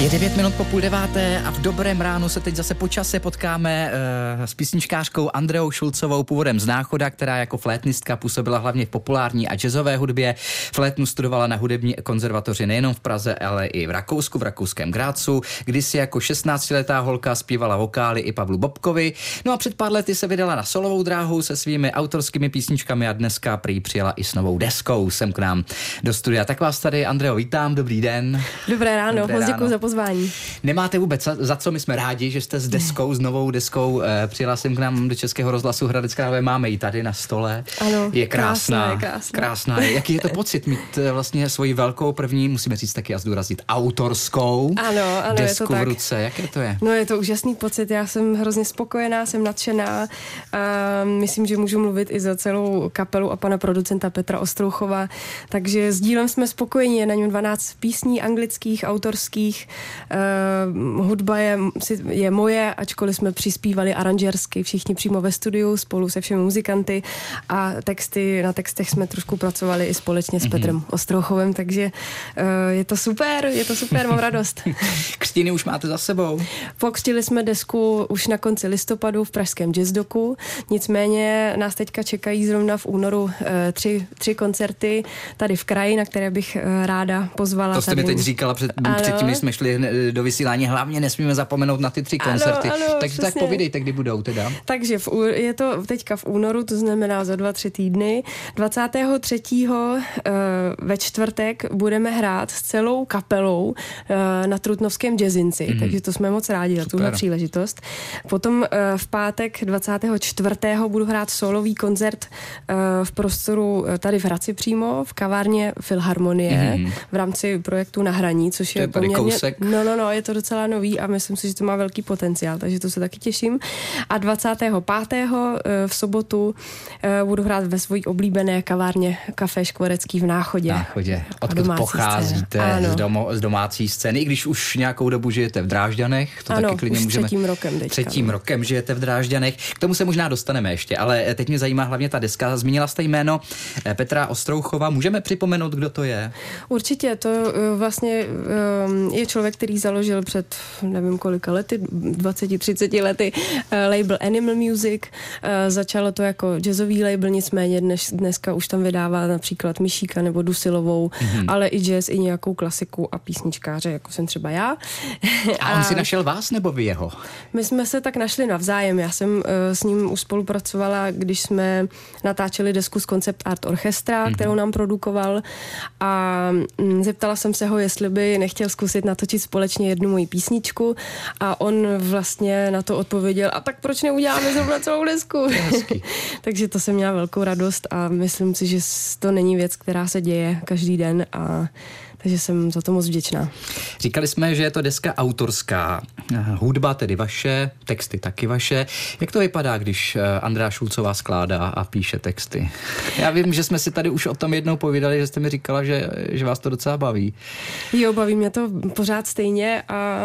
Je 9 minut po půl deváté a v dobrém ránu se teď zase po čase potkáme uh, s písničkářkou Andreou Šulcovou, původem z Náchoda, která jako flétnistka působila hlavně v populární a jazzové hudbě. Flétnu studovala na hudební konzervatoři nejenom v Praze, ale i v Rakousku, v rakouském Grácu, kdy si jako 16-letá holka zpívala vokály i Pavlu Bobkovi. No a před pár lety se vydala na solovou dráhu se svými autorskými písničkami a dneska prý přijela i s novou deskou sem k nám do studia. Tak vás tady, Andreo, vítám, dobrý den. Dobré ráno, Dobré moc děkuji za pozvání. Nemáte vůbec za, co, my jsme rádi, že jste s deskou, s novou deskou eh, přijela jsem k nám do Českého rozhlasu Hradec Králové, máme ji tady na stole. Ano, je krásná. krásná, je krásná. krásná. Jaký je to pocit mít eh, vlastně svoji velkou první, musíme říct taky a zdůraznit, autorskou ano, ano, desku je to tak. v ruce. Jaké to je? No je to úžasný pocit, já jsem hrozně spokojená, jsem nadšená a myslím, že můžu mluvit i za celou kapelu a pana producenta Petra Ostrouchova, takže s dílem jsme spokojeni, je na něm 12 písní anglických, autorských, uh, hudba je, je moje, ačkoliv jsme přispívali aranžersky, všichni přímo ve studiu spolu se všemi muzikanty a texty, na textech jsme trošku pracovali i společně s mm-hmm. Petrem Ostrouchovem, takže uh, je to super, je to super, mám radost. Křtiny už máte za sebou? Pokřtili jsme desku už na konci listopadu v pražském jazzdoku, nicméně nás teďka čekají zrovna v únoru uh, tři, tři koncerty tady v kraji, na které bych uh, ráda pozvala. To jste tady. mi teď říkala před, předtím, než jsme šli do vysílání, hlavně nesmíme zapomenout na ty tři koncerty. Ano, ano, Takže tak povídejte, kdy budou teda. Takže v, je to teďka v únoru, to znamená za dva, tři týdny. 23. Uh, ve čtvrtek budeme hrát s celou kapelou uh, na Trutnovském jazzinci, mm. takže to jsme moc rádi za tuhle příležitost. Potom uh, v pátek 24. budu hrát solový koncert v prostoru tady v Hradci přímo, v kavárně Filharmonie mm. v rámci projektu Na hraní, což je, je poměrně... Kousek. No, no, no, je to docela nový a myslím si, že to má velký potenciál, takže to se taky těším. A 25. v sobotu budu hrát ve své oblíbené kavárně Kafe Škvorecký v Náchodě. Náchodě, odkud pocházíte z, domo, z domácí scény, i když už nějakou dobu žijete v Drážďanech, to ano, taky klidně už můžeme... třetím rokem teďka, Třetím rokem žijete v Drážďanech, k tomu se možná dostaneme ještě, ale teď mě zajímá hlavně ta deska. Zmínila jste jméno eh, Petra Ostrouchova, můžeme připomenout, kdo to je? Určitě, to vlastně je člověk, který založil před nevím kolika lety, 20-30 lety uh, label Animal Music. Uh, začalo to jako jazzový label, nicméně dnes, dneska už tam vydává například Myšíka nebo Dusilovou, mm-hmm. ale i jazz, i nějakou klasiku a písničkáře, jako jsem třeba já. a, a on si našel vás nebo vy jeho? My jsme se tak našli navzájem. Já jsem uh, s ním už spolupracovala, když jsme natáčeli desku z Concept Art Orchestra, mm-hmm. kterou nám produkoval a mm, zeptala jsem se ho, jestli by nechtěl zkusit natočit společně jednu moji písničku a on vlastně na to odpověděl, a tak proč neuděláme zrovna celou desku? Takže to jsem měla velkou radost a myslím si, že to není věc, která se děje každý den a takže jsem za to moc vděčná. Říkali jsme, že je to deska autorská. Hudba tedy vaše, texty taky vaše. Jak to vypadá, když eh, Andrá Šulcová skládá a píše texty? Já vím, že jsme si tady už o tom jednou povídali, že jste mi říkala, že, že vás to docela baví. Jo, baví mě to pořád stejně a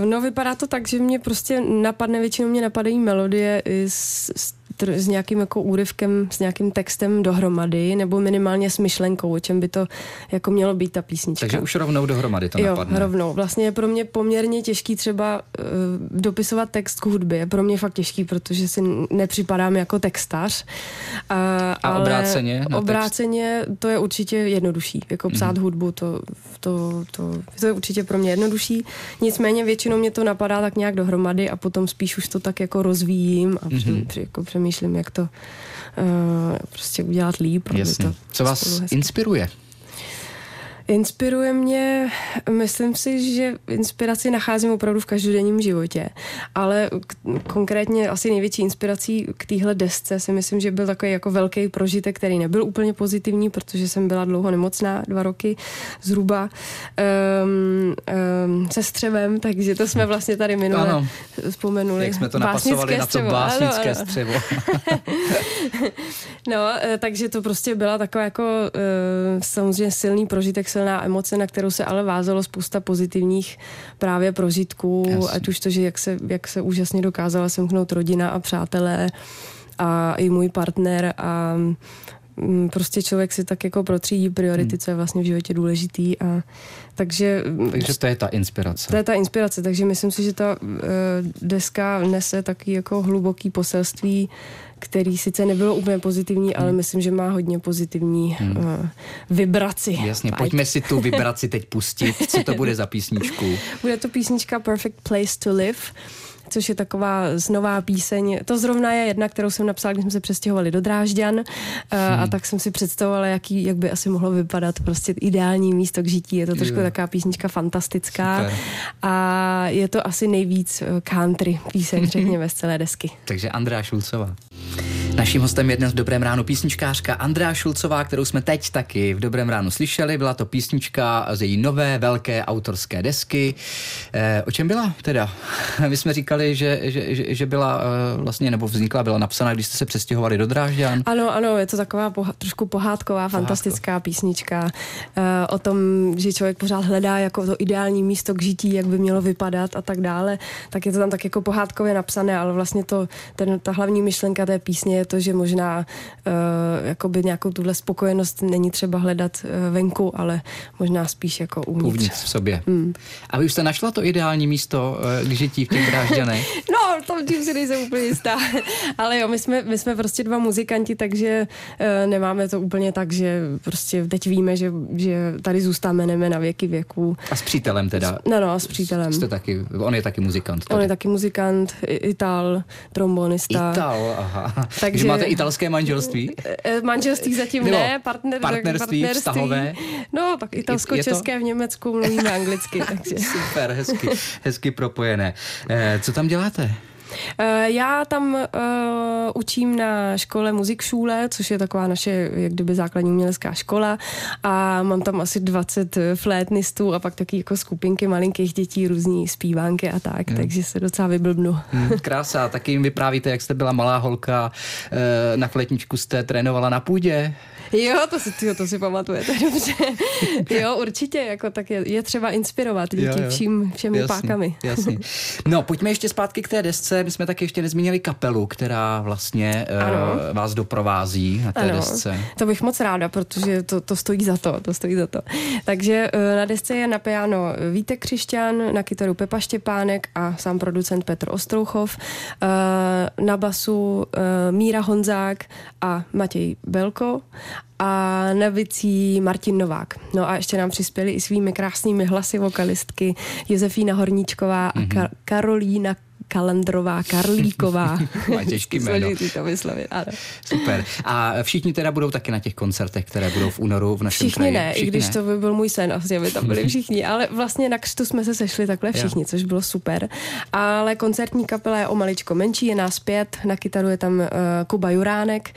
uh, no vypadá to tak, že mě prostě napadne, většinou mě napadají melodie s, s s nějakým jako úryvkem, s nějakým textem dohromady, nebo minimálně s myšlenkou, o čem by to jako mělo být ta písnička. Takže už rovnou dohromady to jo, napadne. rovnou. Vlastně je pro mě poměrně těžký třeba uh, dopisovat text k hudbě. Je pro mě fakt těžký, protože si nepřipadám jako textař. Uh, A obráceně? Obráceně text? to je určitě jednodušší. Jako psát mm. hudbu, to, to, to, to je určitě pro mě jednodušší. Nicméně většinou mě to napadá tak nějak dohromady a potom spíš už to tak jako rozvíjím a mm-hmm. jako přemýšlím, jak to uh, prostě udělat líp. Jasně. To Co vás inspiruje? Inspiruje mě, myslím si, že inspiraci nacházím opravdu v každodenním životě, ale k- konkrétně asi největší inspirací k téhle desce si myslím, že byl takový jako velký prožitek, který nebyl úplně pozitivní, protože jsem byla dlouho nemocná, dva roky zhruba um, um, se střevem, takže to jsme vlastně tady minule ano. vzpomenuli. Jak jsme to napasovali na to básnické ano, ano. střevo. no, eh, takže to prostě byla taková jako uh, samozřejmě silný prožitek silná emoce, na kterou se ale vázalo spousta pozitivních právě prožitků, Jasně. ať už to, že jak se, jak se úžasně dokázala semknout rodina a přátelé a i můj partner a prostě člověk si tak jako protřídí priority, hmm. co je vlastně v životě důležitý a takže... Takže to je ta inspirace. To je ta inspirace, takže myslím si, že ta uh, deska nese taky jako hluboký poselství, který sice nebylo úplně pozitivní, hmm. ale myslím, že má hodně pozitivní hmm. uh, vibraci. Jasně, Fight. pojďme si tu vibraci teď pustit. Co to bude za písničku? Bude to písnička Perfect Place to Live což je taková znová píseň. To zrovna je jedna, kterou jsem napsala, když jsme se přestěhovali do Drážďan hmm. a tak jsem si představovala, jaký, jak by asi mohlo vypadat prostě ideální místo k žití. Je to trošku yeah. taková písnička fantastická Super. a je to asi nejvíc eh, country píseň, řekněme, z celé desky. Takže Andrea Šulcová. Naším hostem je dnes v Dobrém ránu písničkářka Andrea Šulcová, kterou jsme teď taky v Dobrém ránu slyšeli. Byla to písnička z její nové velké autorské desky. E, o čem byla teda? My jsme říkali, že, že, že, byla e, vlastně, nebo vznikla, byla napsaná, když jste se přestěhovali do Drážďan. Ano, ano, je to taková poha- trošku pohádková, Pohádko. fantastická písnička e, o tom, že člověk pořád hledá jako to ideální místo k žití, jak by mělo vypadat a tak dále. Tak je to tam tak jako pohádkově napsané, ale vlastně to, ten, ta hlavní myšlenka té písně je to, že možná uh, jakoby nějakou tuhle spokojenost není třeba hledat uh, venku, ale možná spíš jako uvnitř. Uvnitř v sobě. Hmm. A vy už jste našla to ideální místo uh, k žití v těch Drážďanech? no, to tím si nejsem úplně jistá. ale jo, my jsme, my jsme prostě dva muzikanti, takže uh, nemáme to úplně tak, že prostě teď víme, že, že tady zůstaneme na věky věků. A s přítelem teda? No, no, s přítelem. Jste taky, on je taky muzikant. Tady. On je taky muzikant, Ital, trombonista. Ital, aha. Takže že máte italské manželství? Eh, eh, manželství zatím Nebo ne, partner, partnerství, partnerství, vztahové. No, tak italsko-české v Německu mluvíme anglicky. Takže. Super, hezky, hezky propojené. Eh, co tam děláte? Eh, já tam uh, učím na škole Muzikšule, což je taková naše jak kdyby základní umělecká škola a mám tam asi 20 flétnistů a pak taky jako skupinky malinkých dětí, různí zpívánky a tak, hmm. takže se docela vyblbnu. Hmm, krása, taky jim vyprávíte, jak jste byla malá holka, na flétničku jste trénovala na půdě. Jo, to si, tyjo, to si pamatujete dobře. jo, určitě, jako tak je, je třeba inspirovat děti jo, jo. vším, všemi jasný, pákami. jasný. No, pojďme ještě zpátky k té desce. My jsme taky ještě nezmínili kapelu, která vlastně uh, vás doprovází na té ano. desce. To bych moc ráda, protože to, to stojí za to, to stojí za to. Takže uh, na desce je na piano Vítek Křišťan, na kytaru Pepa Štěpánek a sám producent Petr Ostrouchov, uh, na basu uh, Míra Honzák a Matěj Belko a na bicí Martin Novák. No a ještě nám přispěli i svými krásnými hlasy vokalistky Josefína Horníčková mm-hmm. a Ka- Karolína Kalandrová, Karlíková. Má těžký jméno. to vyslovit, ano. Super. A všichni teda budou taky na těch koncertech, které budou v únoru v našem všichni kraji? Ne, všichni i když ne, to by byl můj sen, asi aby tam byli všichni, ale vlastně na křtu jsme se sešli takhle všichni, jo. což bylo super. Ale koncertní kapela je o maličko menší, je nás pět, na kytaru je tam uh, Kuba Juránek,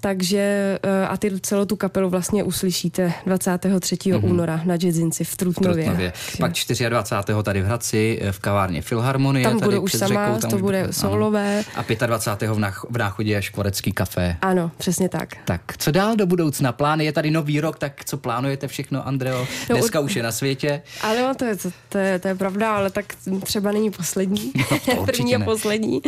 takže eh, a ty celou tu kapelu vlastně uslyšíte 23. Mm-hmm. února na Jazzinci v Trutnově. V Trutnově. Pak 24. tady v Hradci eh, v kavárně Filharmonie. Tam tady budu už sama, řekou, tam to bude ano. solové. A 25. v, nach, v náchodě Škvorecký kafe. Ano, přesně tak. Tak co dál do budoucna? Plány je tady nový rok, tak co plánujete všechno, Andreo? No, Dneska už je na světě. Ale no, to, je, to, to, je, to je pravda, ale tak třeba není poslední. No, První a poslední.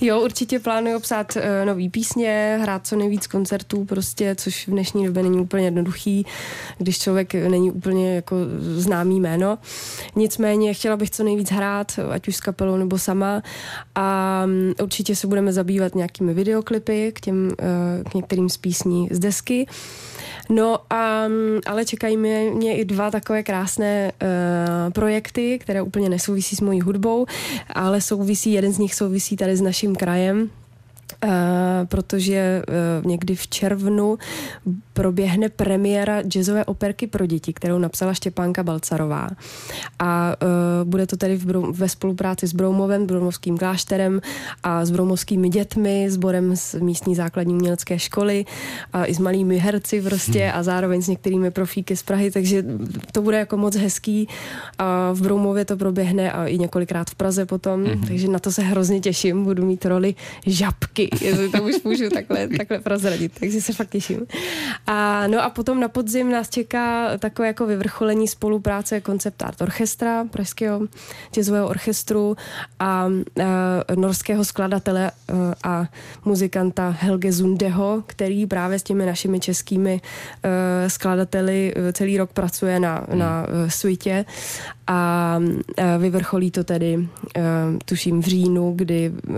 Jo, určitě plánuju psát uh, nový písně, hrát co nejvíc koncertů prostě, což v dnešní době není úplně jednoduchý, když člověk není úplně jako známý jméno. Nicméně chtěla bych co nejvíc hrát, ať už s kapelou nebo sama a mm, určitě se budeme zabývat nějakými videoklipy k těm, eh, k některým z písní z desky. No a, mm, ale čekají mě, mě i dva takové krásné uh, projekty, které úplně nesouvisí s mojí hudbou, ale souvisí, jeden z nich souvisí tady s naším krajem, protože uh, někdy v červnu proběhne premiéra jazzové operky pro děti, kterou napsala Štěpánka Balcarová. A uh, bude to tedy ve spolupráci s Broumovem, Broumovským klášterem a s Broumovskými dětmi, sborem z místní základní umělecké školy a i s malými herci prostě hmm. a zároveň s některými profíky z Prahy, takže to bude jako moc hezký. A v Broumově to proběhne a i několikrát v Praze potom, hmm. takže na to se hrozně těším, budu mít roli žabky. Jestli to už můžu takhle, takhle prozradit, takže se fakt těším. A, no a potom na podzim nás čeká takové jako vyvrcholení spolupráce koncept Art Orchestra, Pražského jazzového orchestru a, a norského skladatele a, a muzikanta Helge Zundeho, který právě s těmi našimi českými uh, skladateli celý rok pracuje na, hmm. na uh, svitě a uh, vyvrcholí to tedy uh, tuším v říjnu, kdy uh,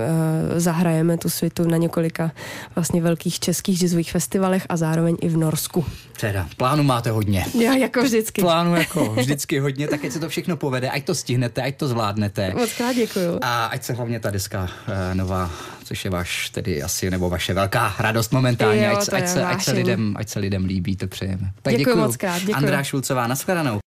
zahrajeme tu svitu na několika vlastně velkých českých jazzových festivalech a zároveň i v Norsku. Teda, plánu máte hodně. Já jako vždycky. Plánu jako vždycky hodně, tak ať se to všechno povede, ať to stihnete, ať to zvládnete. Moc krát děkuju. A ať se hlavně ta deska nová, což je váš tedy asi, nebo vaše velká radost momentálně, jo, ať, ať, se, ať, se lidem, ať se lidem líbí, to přejeme. Tak děkuji, děkuji moc krát. Děkuji. Andrá Šulcová, nashledanou.